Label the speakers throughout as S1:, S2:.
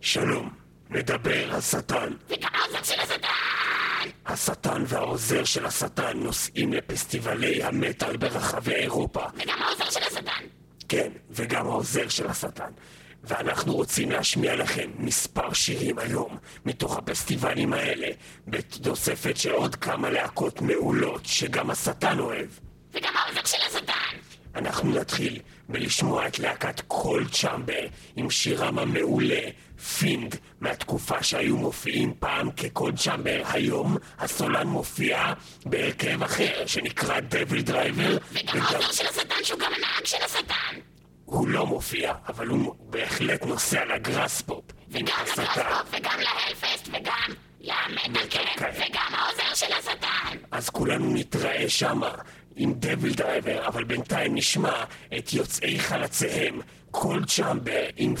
S1: שלום, מדבר השטן.
S2: וגם העוזר של השטן!
S1: השטן והעוזר של השטן נוסעים לפסטיבלי המטאל ברחבי אירופה.
S2: וגם העוזר של השטן!
S1: כן, וגם העוזר של השטן. ואנחנו רוצים להשמיע לכם מספר שירים היום מתוך הפסטיבלים האלה, בתוספת של עוד כמה להקות מעולות שגם השטן אוהב.
S2: וגם העוזר של השטן!
S1: אנחנו נתחיל בלשמוע את להקת Coal Chamber עם שירם המעולה, Fiend, מהתקופה שהיו מופיעים פעם כ Coal Chamber. היום הסולן מופיע בהרכב אחר שנקרא DevilDriver.
S2: וגם העוזר של השטן שהוא גם הנהג של השטן!
S1: הוא לא מופיע, אבל הוא בהחלט נוסע ל Graspop.
S2: וגם
S1: השטן.
S2: ל Graspop וגם ל Hellfest וגם Camp וגם העוזר של השטן!
S1: אז כולנו נתראה שמה עם DevilDriver, אבל בינתיים נשמע את יוצאי חלציהם, Coal Chamber עם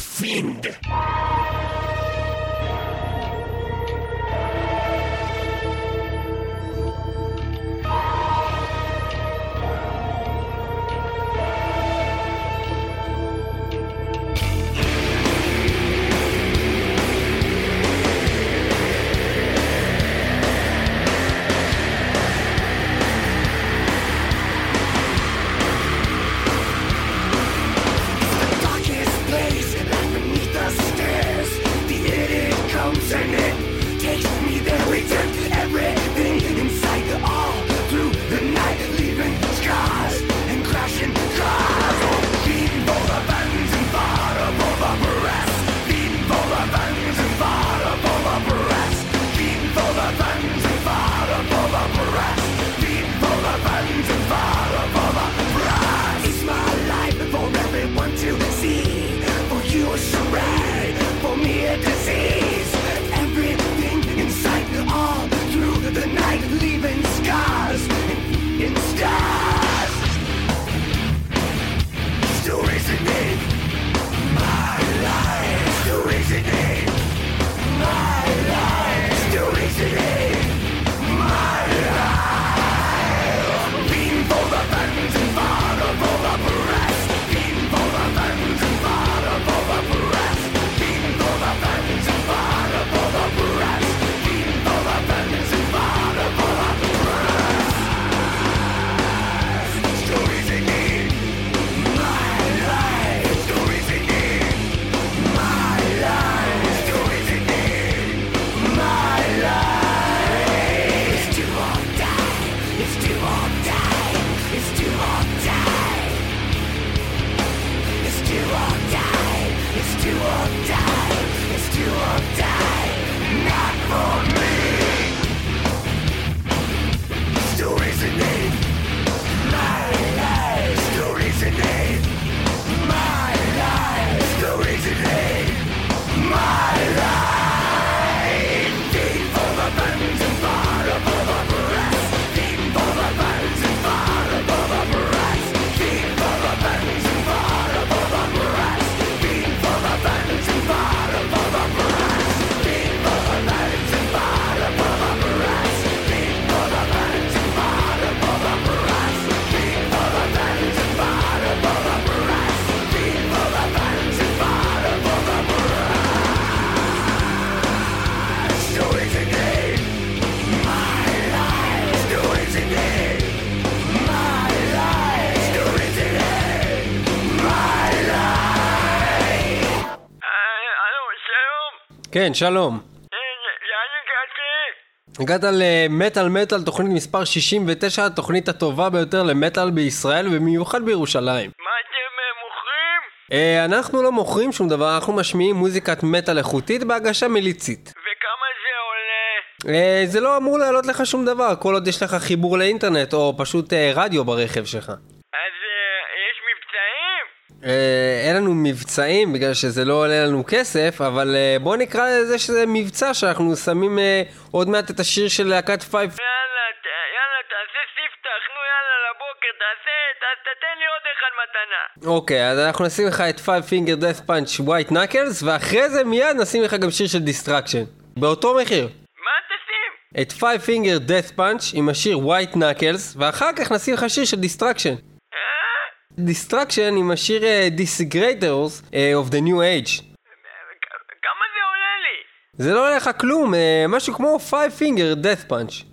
S3: כן, שלום.
S4: לאן הגעתי?
S3: הגעת למטאל מטאל, תוכנית מספר 69, התוכנית הטובה ביותר למטאל בישראל ובמיוחד בירושלים.
S4: מה אתם אה, מוכרים?
S3: אה, אנחנו לא מוכרים שום דבר, אנחנו משמיעים מוזיקת מטאל איכותית בהגשה מיליצית.
S4: וכמה זה עולה?
S3: אה, זה לא אמור לעלות לך שום דבר, כל עוד יש לך חיבור לאינטרנט או פשוט אה, רדיו ברכב שלך.
S4: אז אה, יש מבצעים?
S3: אה, אין לנו מבצעים בגלל שזה לא עולה לנו כסף, אבל אה, בוא נקרא לזה שזה מבצע שאנחנו שמים אה, עוד מעט את השיר של להקת Five.
S4: יאללה, יאללה, תעשה ספתח, נו יאללה לבוקר, תעשה, תתן לי עוד אחד מתנה.
S3: אוקיי, אז אנחנו נשים לך את 5 finger death punch white knuckles, ואחרי זה מיד נשים לך גם שיר של Destruction. באותו מחיר. את 5 finger death punch עם השיר white knuckles, ואחר כך נשים לך שיר של
S4: Destruction.
S3: Destruction עם השיר Desecrators of the New Age.
S4: כמה זה עולה לי?
S5: זה לא עולה לך כלום, משהו כמו 5 finger death punch.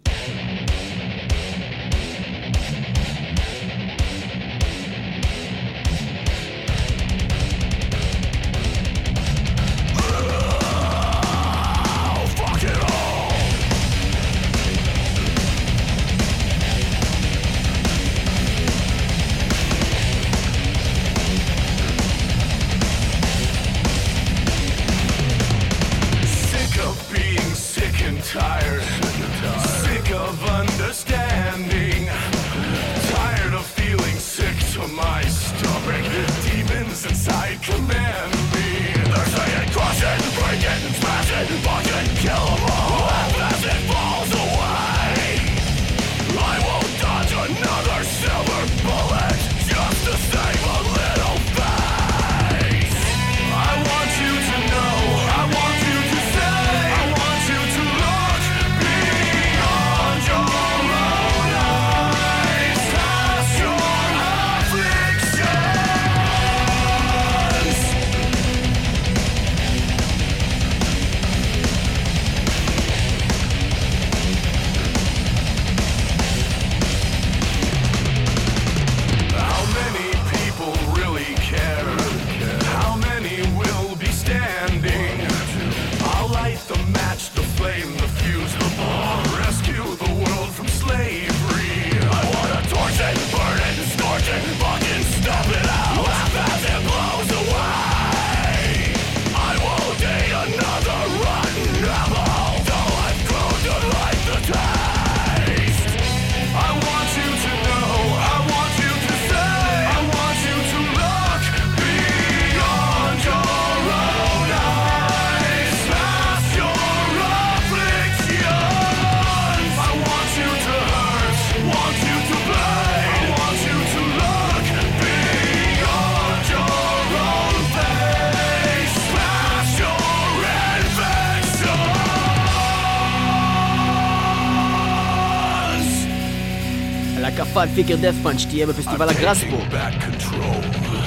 S6: Festival Ficker Death Punch, die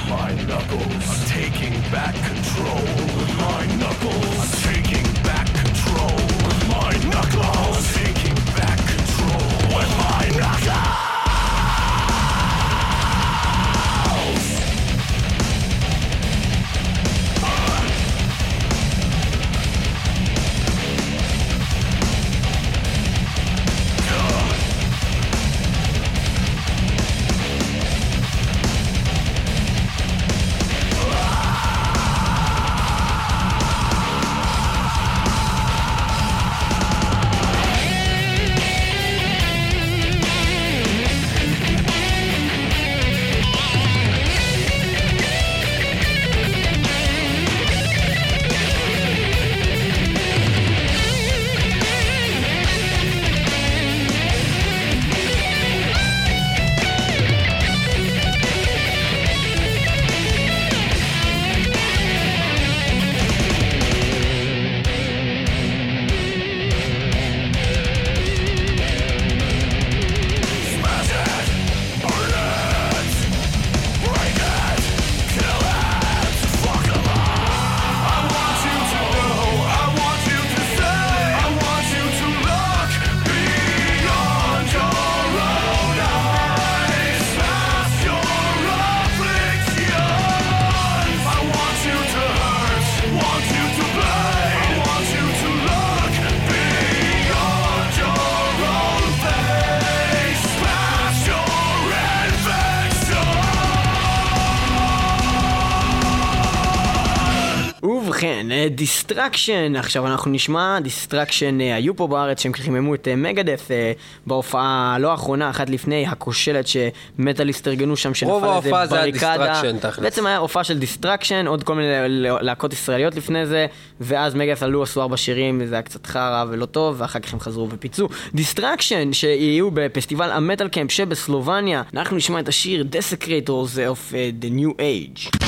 S6: my knuckles. I'm Taking back
S7: Destruction, עכשיו אנחנו נשמע, Destruction אה, היו פה בארץ שהם חיממו את אה, Megadeth אה, בהופעה לא האחרונה, אחת לפני, הכושלת שמטאליסט ארגנו שם, שנפל איזה בריקדה.
S5: רוב ההופעה זה היה Destruction תכלס.
S7: בעצם היה הופעה של Destruction, עוד כל מיני להקות ישראליות לפני זה, ואז Megadeth עלו, עשו ארבע שירים, זה היה קצת חרא ולא טוב, ואחר כך הם חזרו ופיצו. Destruction, שיהיו בפסטיבל ה Metal Camp שבסלובניה, אנחנו נשמע את השיר Desecrators of the New Age.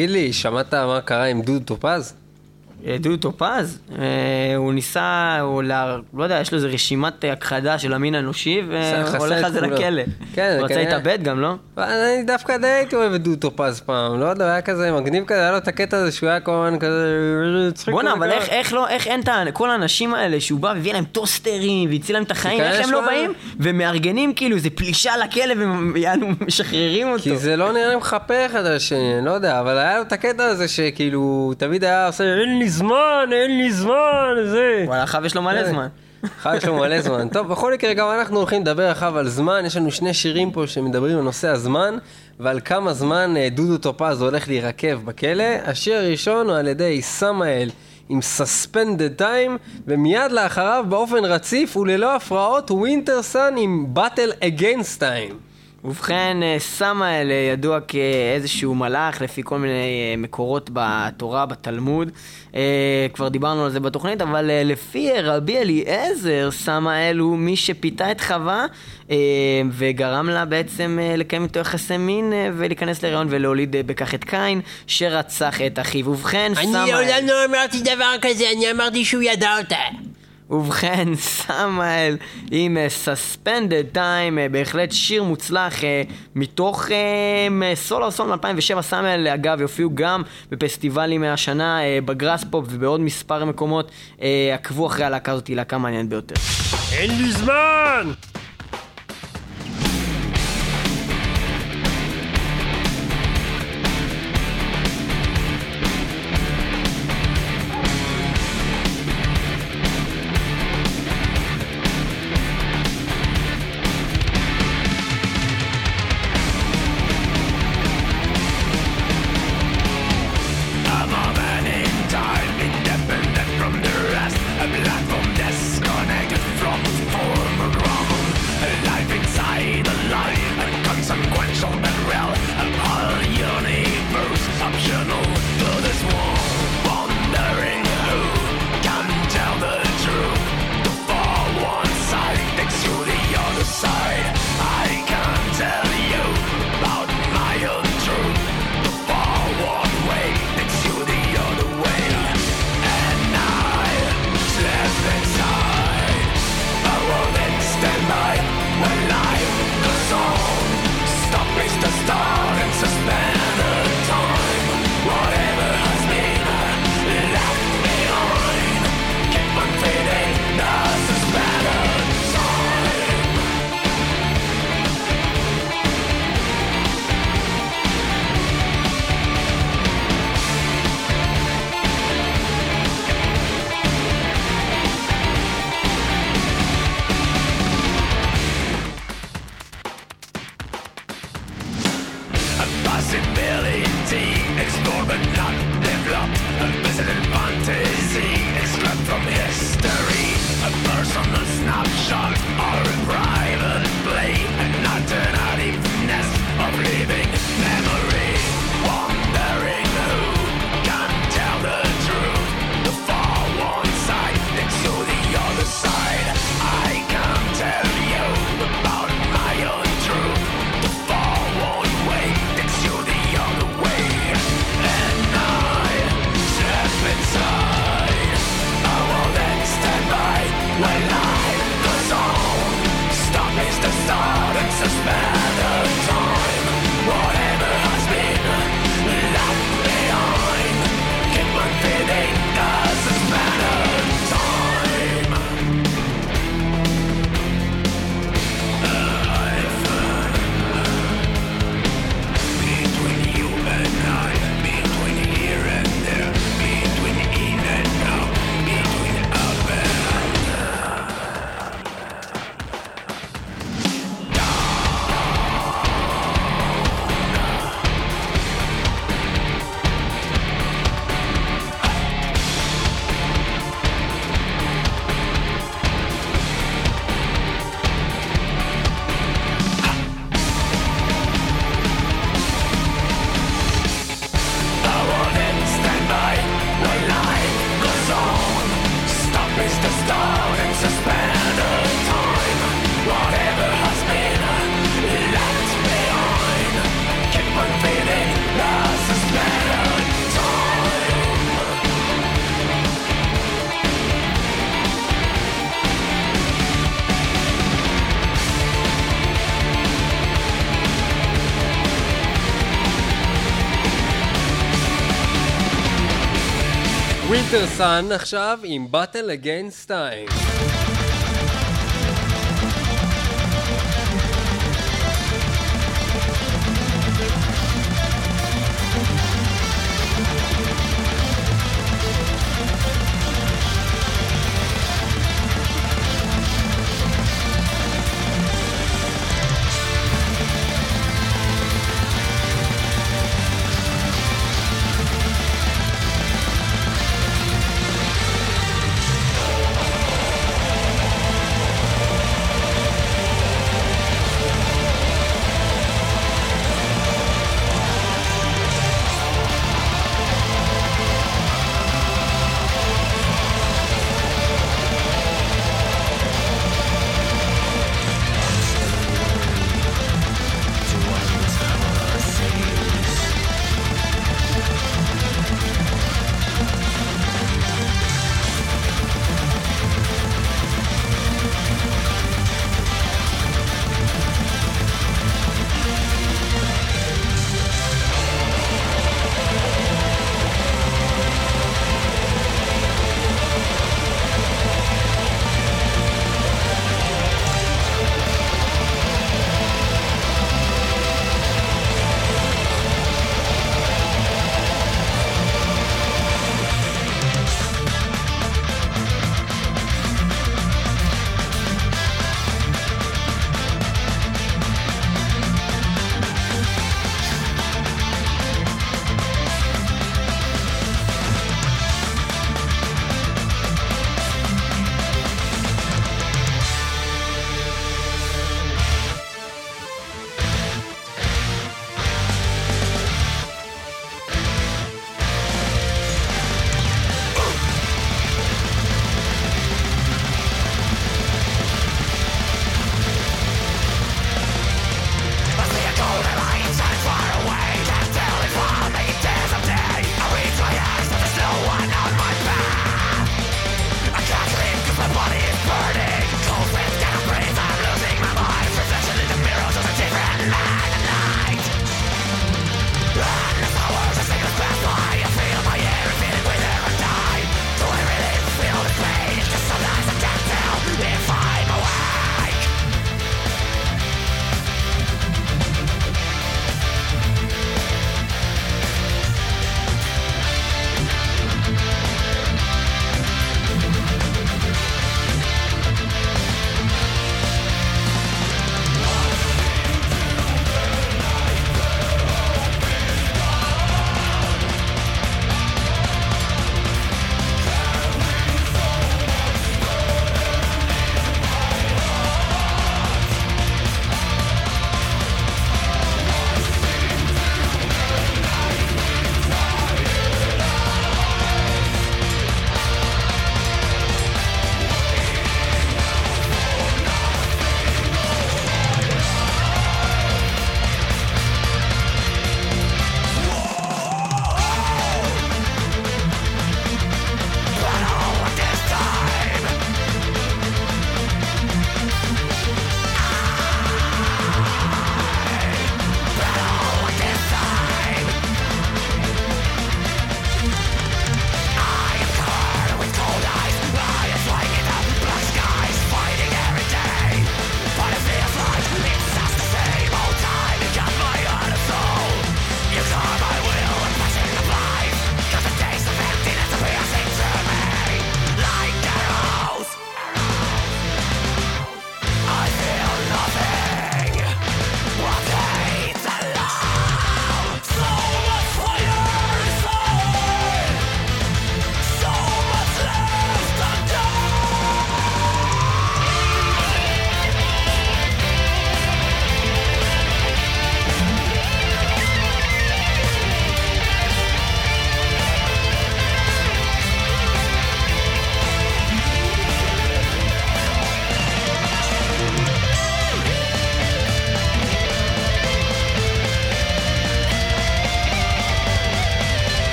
S3: תגיד לי, שמעת מה קרה עם דודו טופז?
S7: אה, דודו טופז, אה, הוא ניסה, הוא, לה- לא יודע, יש לו איזה רשימת אה, הכחדה של המין האנושי, והולך
S3: את
S7: על זה. לכלא.
S3: כן,
S7: הוא רצה. להתאבד גם, לא?
S3: אני דווקא די הייתי אוהב את דודו טופז פעם, לא יודע, היה כזה מגניב כזה, היה לו את הקטע הזה שהוא היה כל הזמן כזה...
S7: בואנה, אבל. איך, איך לא, איך אין את כל האנשים האלה שהוא בא והביא להם טוסטרים והציל להם את החיים, איך הם לא באים ומארגנים כאילו איזה פלישה לכלא ויענו משחררים אותו.
S3: כי זה לא נראה לי מחפה אחד על השני, לא יודע, אבל היה לו את הקטע הזה שכאילו, הוא תמיד היה עושה, אין לי זמן, אין לי זמן, זה.
S7: וואלה, עכשיו יש לו מלא
S3: כן.
S7: זמן.
S3: לך יש לו מלא זמן. טוב, בכל מקרה, גם אנחנו הולכים לדבר עכשיו על זמן, יש לנו שני שירים פה שמדברים על נושא הזמן, ועל כמה זמן אה, דודו טופז הולך להירקב בכלא. השיר הראשון הוא על ידי Samael עם Suspended Time, ומיד לאחריו באופן רציף וללא הפרעות Wintersun עם Battle Against Time.
S7: ובכן, אה, סמאל ידוע כאיזשהו מלאך לפי כל מיני אה, מקורות בתורה, בתלמוד. אה, כבר דיברנו על זה בתוכנית, אבל לפי רבי אליעזר, סמאל הוא מי שפיתה את חווה וגרם לה בעצם לקיים איתו יחסי מין ולהיכנס להיריון ולהוליד בכך את קין, שרצח את אחיו. ובכן, סמאל...
S1: לא אמרתי דבר כזה, אני אמרתי שהוא ידע אותה.
S7: ובכן, סמאל עם Suspended Time, אה, בהחלט שיר מוצלח אה, מתוך סולר סון מ-2007. סמאל, אגב, יופיעו גם בפסטיבלים השנה, אה, בגראס פופ ובעוד מספר מקומות. עקבו אחרי הלהקה הזאת, להקה מעניינת ביותר.
S1: אין לי זמן!
S3: ווינטר סאן עכשיו עם באטל אגיינסט טיים.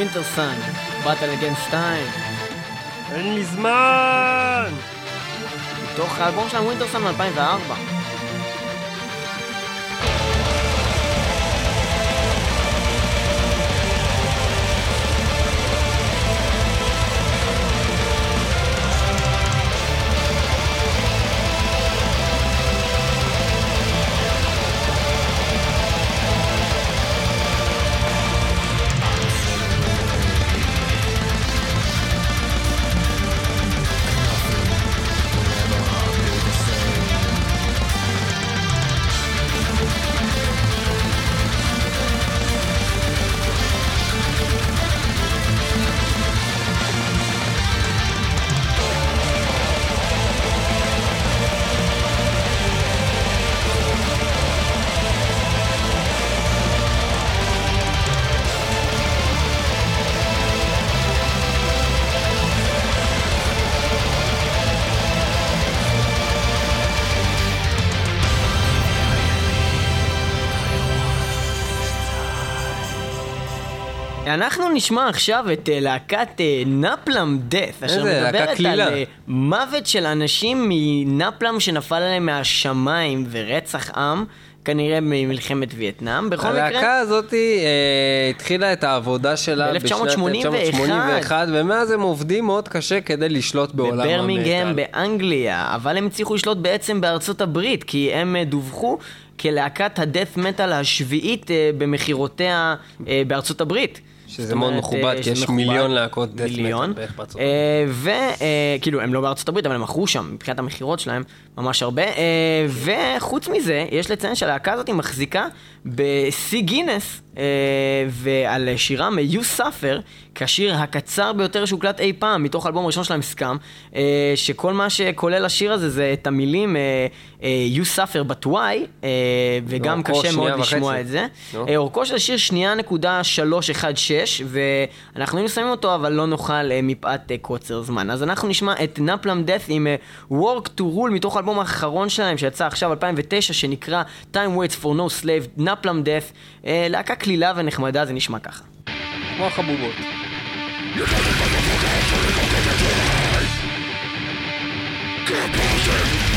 S7: Wintersun, Battle Against Time.
S3: אין לי זמן!
S7: מתוך האלבום שלהם Wintersun מ-2004. אנחנו נשמע עכשיו את אה, להקת נפלם דף, אשר מדברת. על אה, מוות של אנשים מנפלם שנפל עליהם מהשמיים ורצח עם, כנראה ממלחמת וייטנאם. בכל מקרה...
S3: הלהקה הזאת אה, התחילה את העבודה שלה בשנת
S7: ב-1981.
S3: 1981, ומאז הם עובדים מאוד קשה כדי לשלוט בעולם המטאל.
S7: בברמינגהם באנגליה, אבל הם הצליחו לשלוט בעצם בארצות הברית, כי הם אה, דווחו כלהקת הדף מטאל השביעית אה, במכירותיה אה, בארצות הברית.
S3: שזה מאוד מכובד,
S7: אה,
S3: כי יש. מיליון להקות metal
S7: מיליון.
S3: בערך בארצות
S7: וכאילו, הם לא בארצות הברית, אבל הם מכרו שם, מבחינת המכירות שלהם, ממש הרבה. אה, וחוץ מזה, יש לציין שהלהקה הזאת מחזיקה בשיא גינס, אה, ועל שירם You Suffer, כשיר הקצר ביותר שהוקלט אי פעם, מתוך האלבום הראשון שלהם סקאם, אה, שכל מה שכולל השיר הזה זה את המילים אה, אה, You Suffer but why, אה, וגם קשה מאוד לשמוע
S3: וחצי.
S7: את זה. אה, אורכו של השיר שנייה נקודה שלוש אחד שש, ואנחנו היינו שמים אותו, אבל לא נוכל אה, מפאת אה, קוצר זמן. אז אנחנו נשמע את נפלם דף עם אה, Work to Rule, מתוך האלבום האחרון שלהם, שיצא עכשיו 2009, שנקרא Time Waits for No Slave, נפלם דף, אה, להקה קלילה ונחמדה זה נשמע ככה.
S3: כמו החבובות.
S7: Get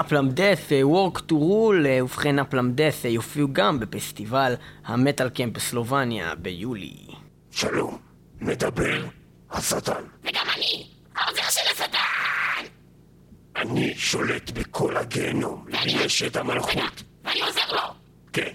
S7: נפלם נפלמדס, אה, Work to Rule, אה, ובכן נפלם נפלמדס אה, יופיעו גם בפסטיבל המטאל קמפ בסלובניה ביולי.
S2: שלום, מדבר השטן.
S1: וגם אני, העובר של השטן!
S2: אני שולט בכל הגיהנום, ואני יש את המלכות.
S1: ואני עוזר לו.
S2: כן,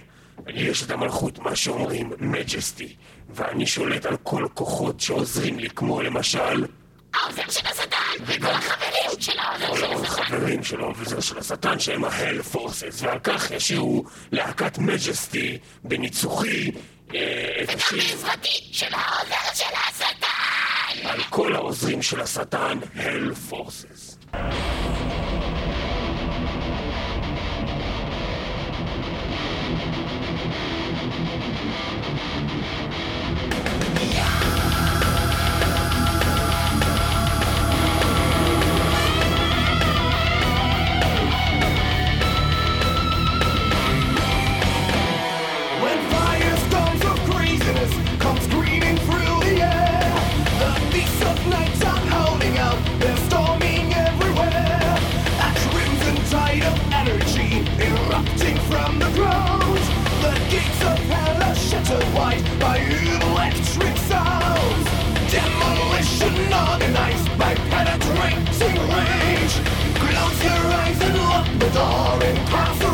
S2: אני יש את המלכות, מה שאומרים מג'סטי, ואני שולט על כל כוחות שעוזרים לי, כמו למשל...
S1: העוזר של השטן! וכל החברים של העוזר של השטן.
S2: כל החברים של וזה של השטן שהם ההל פורסס, ועל כך ישירו להקת מג'סטי בניצוחי אה, את השיר...
S1: את המזוודית של העוזר של השטן!
S2: על כל העוזרים של השטן, הל פורסס.
S8: erupting from the ground. The gates of hell are shattered wide by electric sounds. Demolition organized by penetrating rage. Close your eyes and lock the door and pass.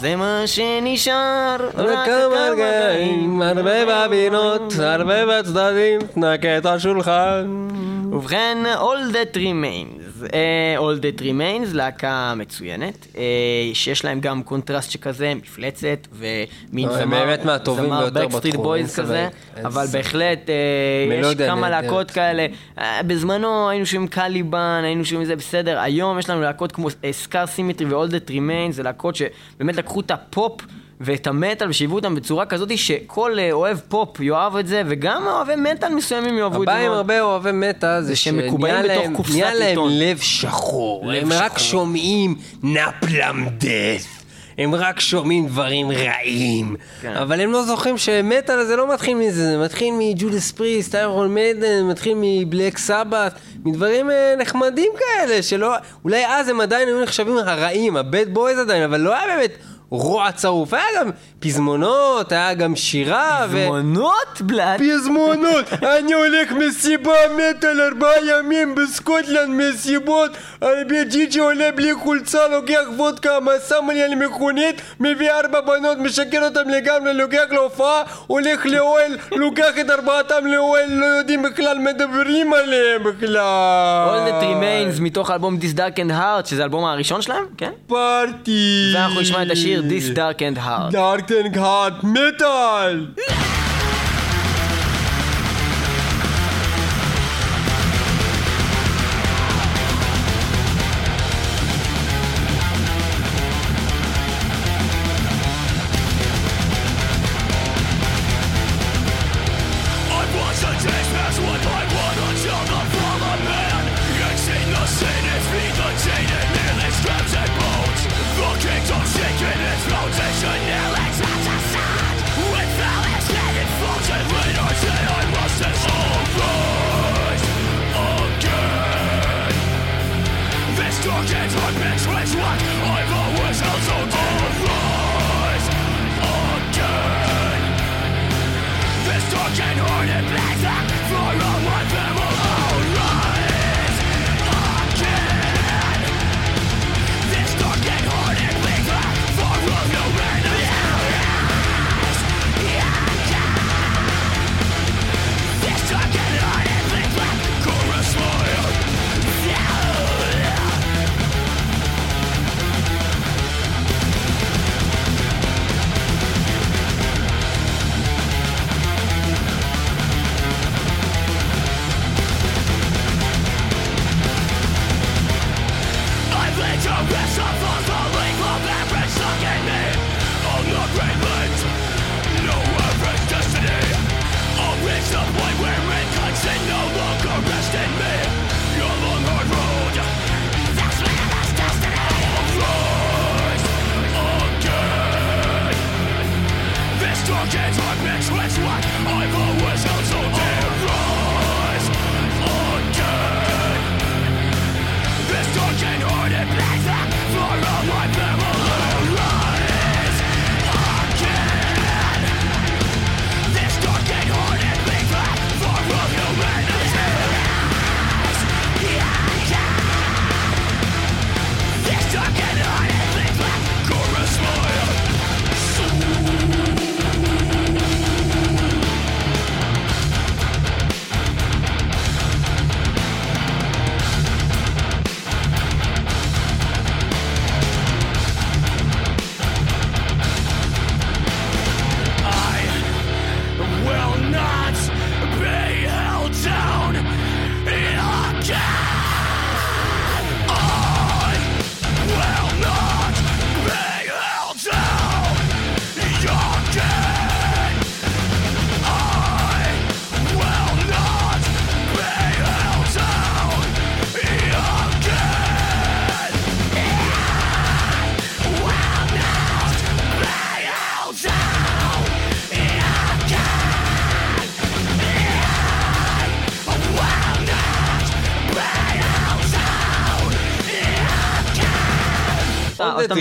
S7: זה מה שנשאר,
S3: רק כמה רגעים, הרבה בבינות, הרבה בצדדים, תנקה את השולחן.
S7: ובכן, All That Remains. אה, All That Remains, להקה מצוינת, אה, שיש להם גם קונטרסט שכזה, מפלצת, ומין
S3: לא,
S7: זמר,
S3: באמת מהטובים
S7: זמר
S3: ביותר אין
S7: Boys כזה, אבל. בהחלט, אה, יש כמה. להקות כאלה. בזמנו היינו שומעים קליבן, היינו שומעים זה בסדר, היום יש לנו להקות כמו סקאר סימטרי ו-All That Remains, זה להקות שבאמת לקחו את הפופ. ואת המטאל ושהיוו אותם בצורה כזאת שכל אה, אוהב פופ יאהב את זה וגם אוהבי מטאל מסוימים יאהבו את זה
S3: הבעיה עם. הרבה אוהבי מטא
S7: זה שהם מקובעים
S3: שנהיה
S7: בתוך קופסת
S3: נהיה להם
S7: עיתון.
S3: לב שחור. הם רק. שומעים נפלם דף. הם רק שומעים דברים רעים.
S7: כן.
S3: אבל הם לא זוכרים שמטאל זה לא מתחיל מזה, זה מתחיל מג'ודס פריסט, איירון מדן, מתחיל מבלק סבת, מדברים אה, נחמדים כאלה, שלא... אולי אז הם עדיין היו נחשבים הרעים, הבד בויז עדיין, אבל לא היה באמת רוע צרוף. היה גם פזמונות, היה גם שירה. ו-
S7: זמונות בלאד.
S3: פזמונות, אני הולך מסיבה מטאל ארבעה ימים בסקוטלנד מסיבות הרבה ג'יג'י עולה בלי חולצה, לוקח וודקה, שם לי על מכונית, מביא ארבע בנות, משקר אותם לגמרי, לוקח להופעה, הולך לאוהל, לוקח את ארבעתם לאוהל, לא יודעים בכלל, מדברים עליהם בכלל.
S7: All That Remains מתוך האלבום This Dark and Heart, שזה האלבום הראשון שלהם, כן?
S3: פארטי.
S7: ואנחנו נשמע את השיר This Dark and Heart.
S3: דארקטנג האט מטאל.
S5: I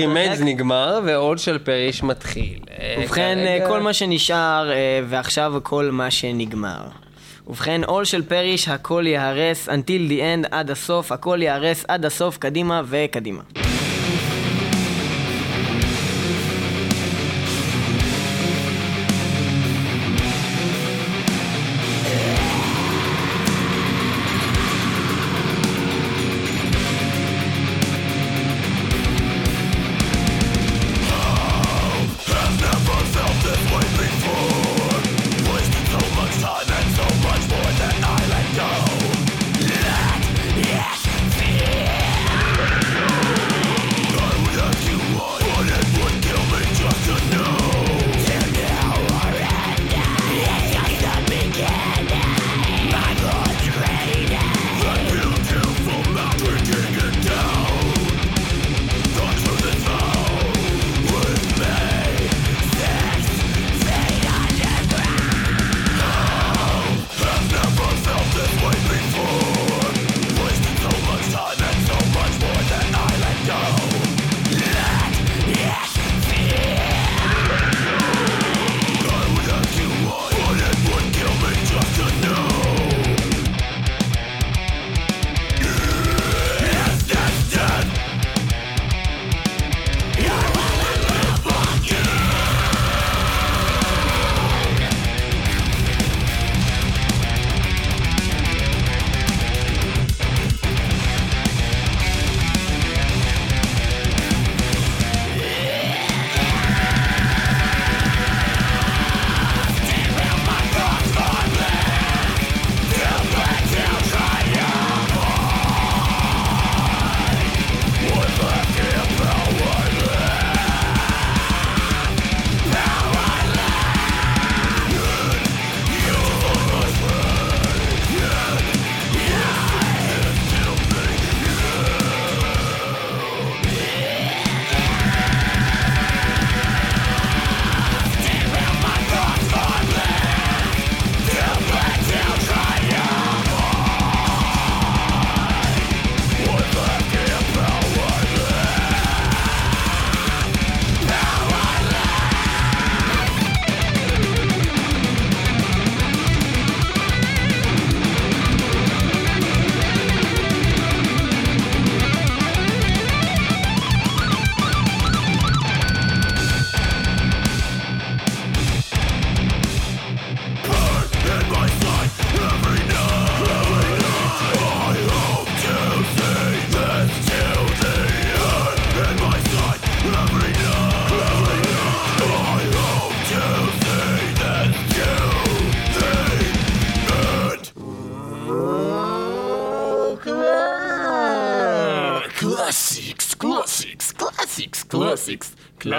S3: Remains נגמר ועוד של פריש מתחיל. אה,
S7: ובכן,
S3: כרגע-
S7: אה, כל מה שנשאר, אה, ועכשיו כל מה שנגמר. ובכן, עול של פריש, הכל ייהרס, until the end, עד הסוף, הכל ייהרס עד הסוף, קדימה וקדימה.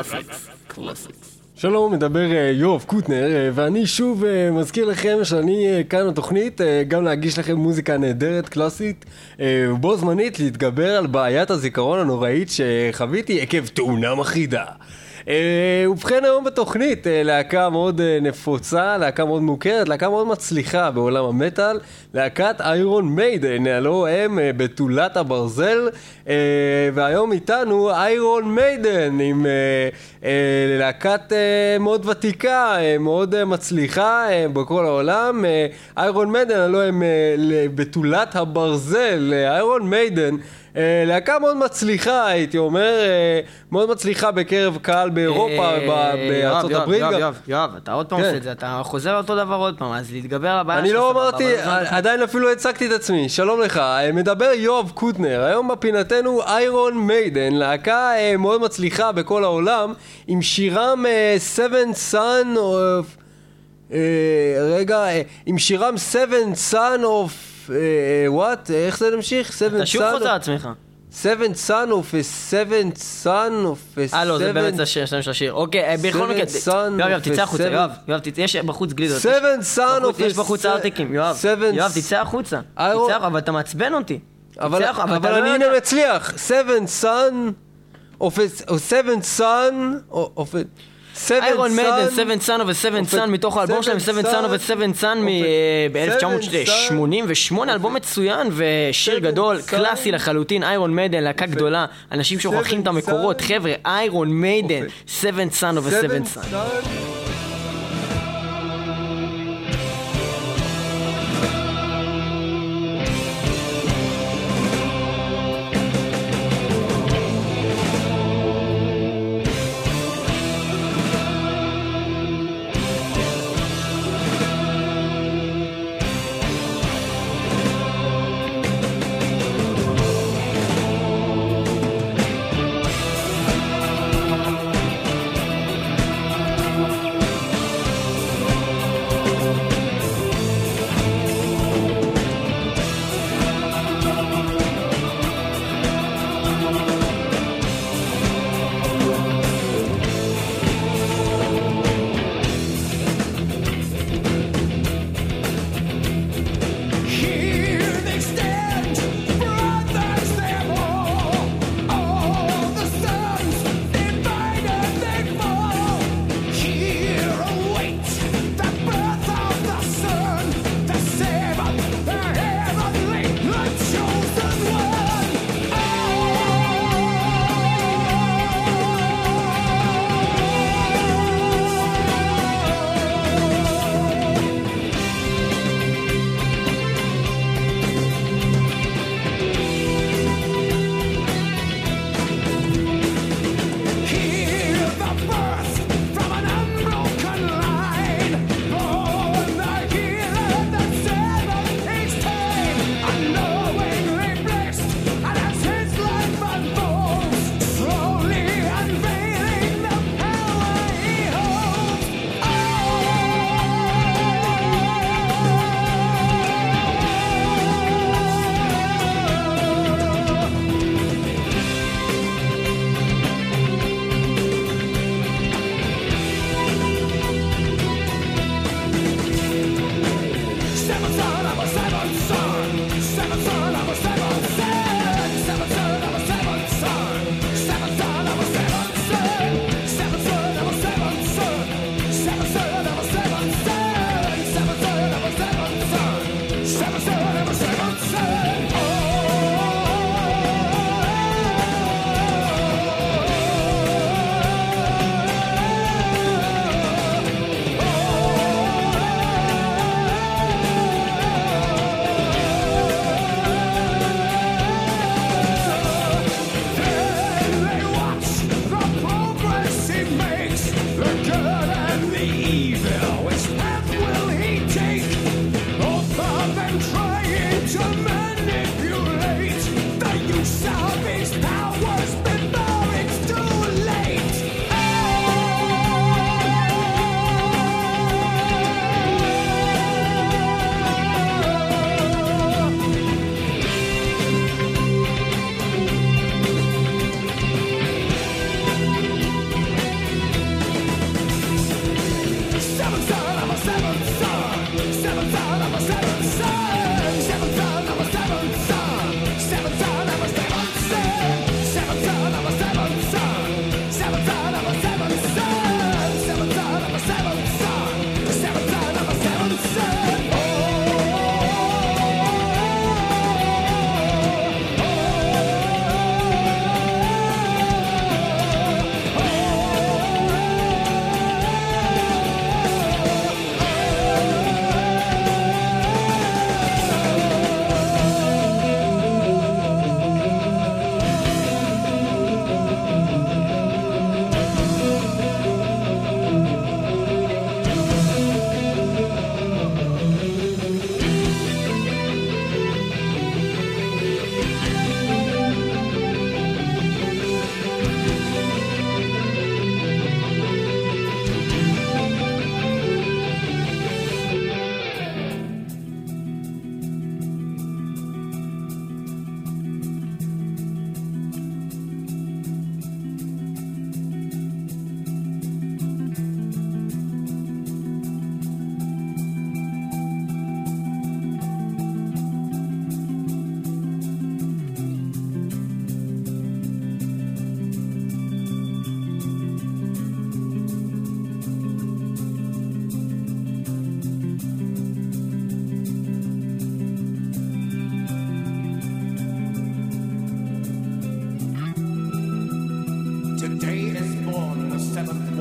S1: Classics, Classics, Classics.
S3: שלום, מדבר אה, יואב קוטנר, אה, ואני שוב אה, מזכיר לכם שאני כאן בתוכנית גם להגיש לכם מוזיקה נהדרת, קלאסית, ובו זמנית להתגבר על בעיית הזיכרון הנוראית שחוויתי עקב תאונה מחרידה. אה, ובכן היום בתוכנית אה, להקה מאוד אה, נפוצה, להקה מאוד מוכרת, להקה מאוד מצליחה בעולם המטאל, להקת Iron Maiden, הלוא הם בתולת הברזל, והיום איתנו איירון מיידן עם להקת מאוד ותיקה, מאוד מצליחה בכל העולם, איירון מיידן, הלו הם בתולת הברזל, איירון מיידן. אה, להקה מאוד מצליחה, הייתי אומר, אה, מאוד מצליחה בקרב קהל באירופה,
S7: אה,
S3: בארצות
S7: יואב,
S3: הברית
S7: יואב. יואב, יואב, אתה עוד פעם
S3: כן.
S7: עושה את זה, אתה חוזר אותו דבר עוד פעם, אז להתגבר על הבעיה
S3: אני
S7: שלך,
S3: לא
S7: סבבה,
S3: אמרתי,
S7: אותך.
S3: עדיין אפילו לא הצגתי את עצמי, שלום לך, אה, מדבר יואב קוטנר, היום בפינתנו איירון מיידן, להקה אה, מאוד מצליחה בכל העולם, עם שירם אה, Seven Son of... אה, רגע, אה, עם שירם Seven Son of... אה, what? איך זה נמשיך?
S7: אתה שוב חוזר עצמך.
S3: Seven Son of a Seven Son of a
S7: אה לא, זה באמת השם של השיר. אוקיי, אה, בכל מקרה, יואב, יואב, תצא החוצה, יואב, יואב, יש בחוץ גלידות.
S3: Seven Son
S7: בחוץ-
S3: of a
S7: יש בחוץ ארטיקים, יואב. יואב, תצא החוצה. תצא החוצה, אבל אתה מעצבן אותי.
S3: אבל,
S7: לא
S3: אני הנה מצליח. Seven son of a, או seven son of a...
S7: איירון a Seven
S3: of a-
S7: Son, מתוך האלבום שלהם,
S3: Seven
S7: Son of a- מ-1988, אלבום מצוין ושיר גדול, קלאסי לחלוטין, איירון מיידן, להקה גדולה, אנשים שוכחים את המקורות, חבר'ה, איירון מיידן,
S3: of
S7: Seven Son of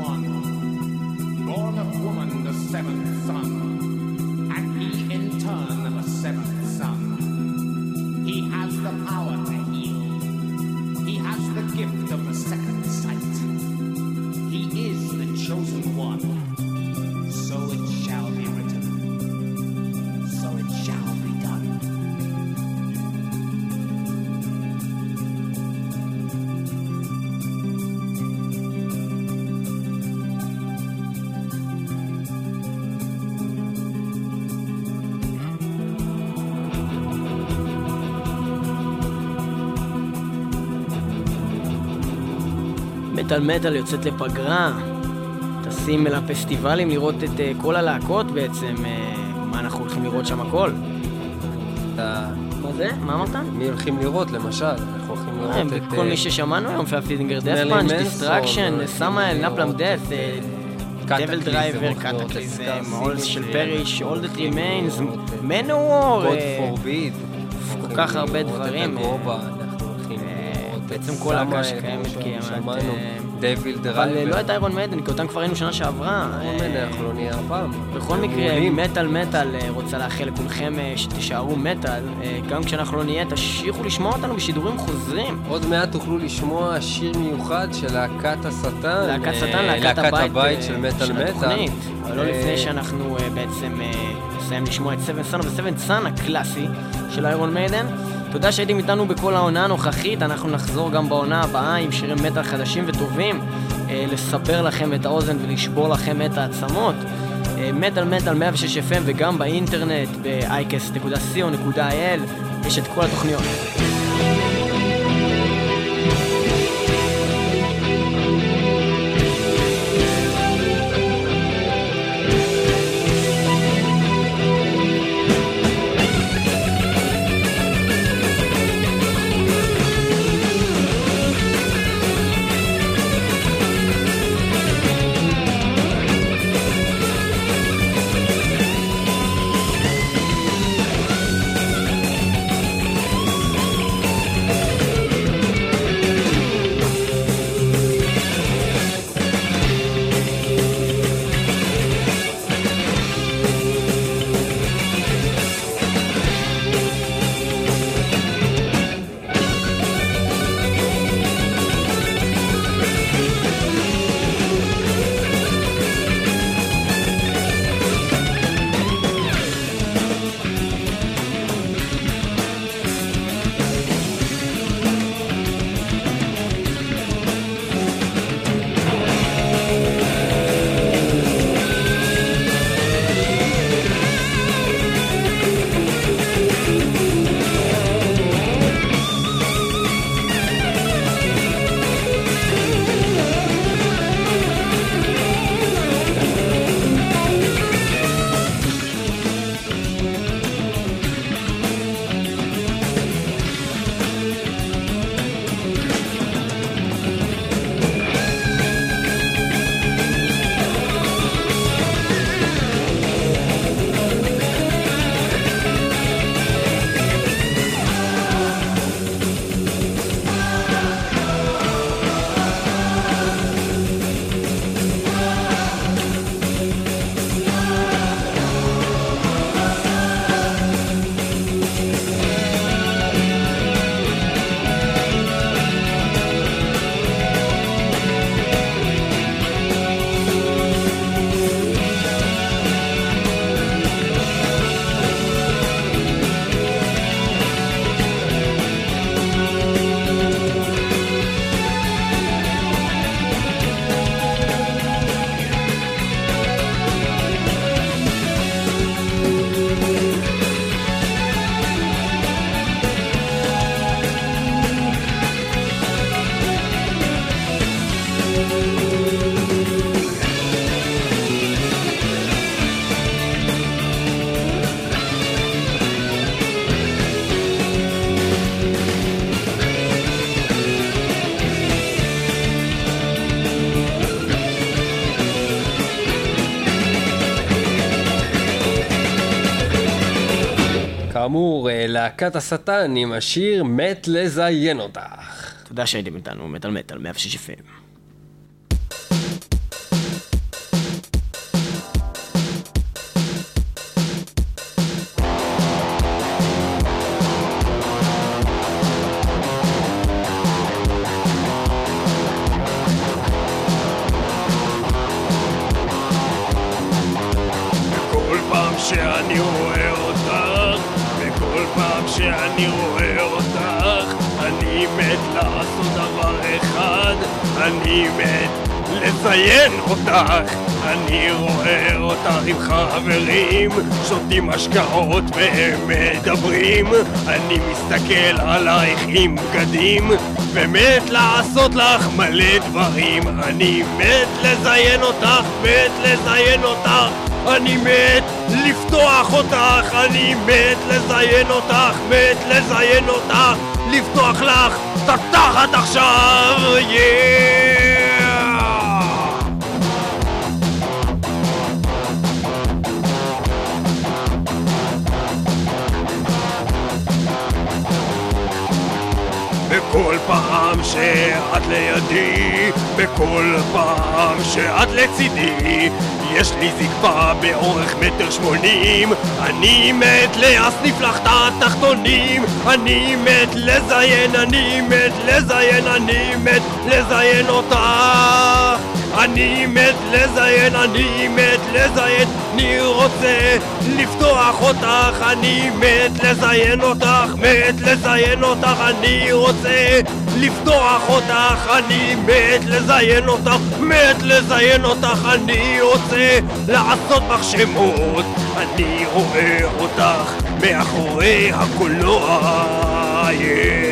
S1: Born of woman, the seventh son.
S7: מטאל מטאל יוצאת לפגרה. טסים אל הפסטיבלים לראות את אה, כל הלהקות בעצם. אה, מה אנחנו הולכים לראות שם הכל?
S3: אתה-
S7: מה זה? מה אמרת?
S3: מי הולכים לראות, למשל? אנחנו הולכים לראות
S7: אה,
S3: את...
S7: כל מי ששמענו היום, Five Finger Death
S3: מרלין
S7: פאנץ',
S3: מנסון, Destruction,
S7: Samael,
S3: לראות Napalm
S7: Death,
S3: DevilDriver, לראות
S7: Kataklysm, Scar
S3: All
S7: Shall Perish, All That
S3: Remains, לראות Manowar.
S7: כל כך הרבה דברים, בעצם כל להקה שקיימת קיימת, אה,
S3: Devil
S7: אבל אה. לא הייתה Iron Maiden, כי אותם כבר ראינו שנה שעברה. אה,
S3: אנחנו לא נהיה הפעם.
S7: בכל מקרה. מטאל מטאל רוצה לאחל לכולכם שתישארו מטאל. גם כשאנחנו לא נהיה, תמשיכו לשמוע אותנו בשידורים חוזרים.
S3: עוד מעט תוכלו לשמוע שיר מיוחד של להקת השטן.
S7: להקת שטן, להקת הבית,
S3: של מטאל מטאל.
S7: אבל לא לפני שאנחנו בעצם נסיים לשמוע את Seventh Son of a Seventh Son הקלאסי של איירון מיידן. תודה שהייתם איתנו בכל העונה הנוכחית, אנחנו נחזור גם בעונה הבאה עם שירי מטאל חדשים וטובים, אה, לסבר לכם את האוזן ולשבור לכם את העצמות. אה, מטאל מטאל 106 FM וגם באינטרנט ב-icast.co.il יש את כל התוכניות.
S3: להקת השטן עם השיר מת לזיין אותך.
S7: תודה שהייתם איתנו, מטאל מטאל 106 FM.
S3: עם חברים, שותים משקאות והם מדברים. אני מסתכל עלייך עם בגדים, ומת לעשות לך מלא דברים. אני מת לזיין אותך, מת לזיין אותך. אני מת לפתוח אותך, אני מת לזיין אותך, מת לזיין אותך, לפתוח לך את התחת עכשיו, יאה! בכל פעם שאת לידי, בכל פעם שאת לצידי, יש לי זקפה באורך מטר שמונים, אני מת להסניף לך את התחתונים, אני מת לזיין, אני מת לזיין, אני מת לזיין אותך. אני מת לזיין, אני מת לזיין, אני רוצה לפתוח אותך, אני מת לזיין אותך, מת לזיין אותך, אני רוצה לפתוח אותך, אני מת לזיין אותך, מת לזיין אותך, אני רוצה לעשות בך שמות, אני רואה אותך מאחורי הקולנוע, yeah.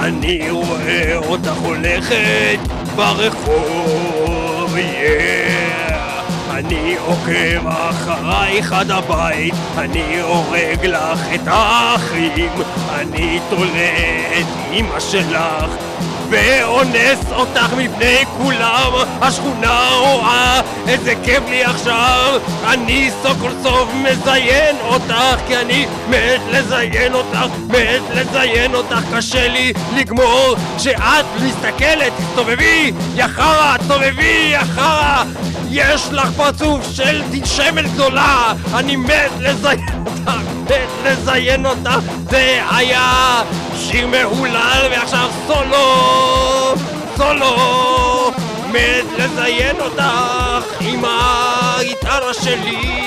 S3: אני רואה אותך הולכת ברחוב, yeah. אני עוקב אחרייך עד הבית, אני הורג לך את האחים, אני תולה את אמא שלך ואונס אותך מפני כולם, השכונה רואה איזה כיף לי עכשיו, אני סוף כל סוף מזיין אותך, כי אני מת לזיין אותך, מת לזיין אותך, קשה לי לגמור, כשאת מסתכלת, תסתובבי, יא חרא, תסתובבי, יא חרא, יש לך פרצוף של שמן גדולה, אני מת לזיין אותך, מת לזיין אותך, זה היה שיר מהולל ועכשיו סולו, סולו, מת לזיין אותך עם הגיטרה שלי.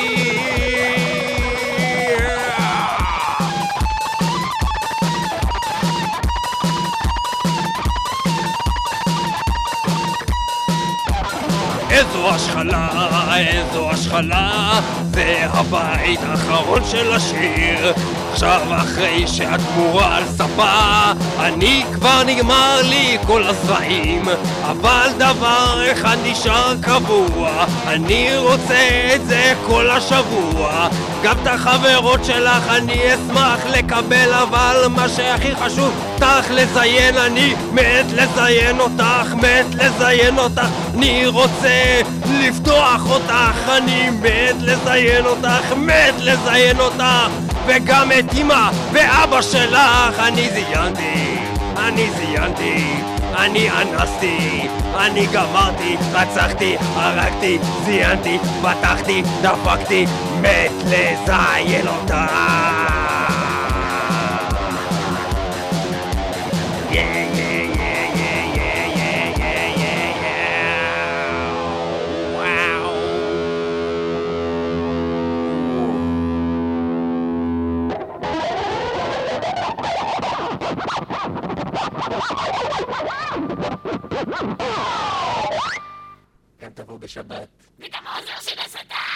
S3: איזו השחלה, איזו השחלה, זה הבית האחרון של השיר. עכשיו אחרי שאת גמורה על ספה, אני כבר נגמר לי כל הזרעים. אבל דבר אחד נשאר קבוע, אני רוצה את זה כל השבוע. גם את החברות שלך אני אשמח לקבל, אבל מה שהכי חשוב, אותך לזיין, אני מת לזיין אותך, מת לזיין אותך, אני רוצה לפתוח אותך, אני מת לזיין אותך, מת לזיין אותך, וגם את אמא ואבא שלך, אני זיינתי, אני זיינתי. אני אנסתי, אני גמרתי, רצחתי, הרגתי, זיינתי, פתחתי, דפקתי, מת לזיין אותך. כן, גם תבואו בשבת. וגם
S9: העוזר של השטן!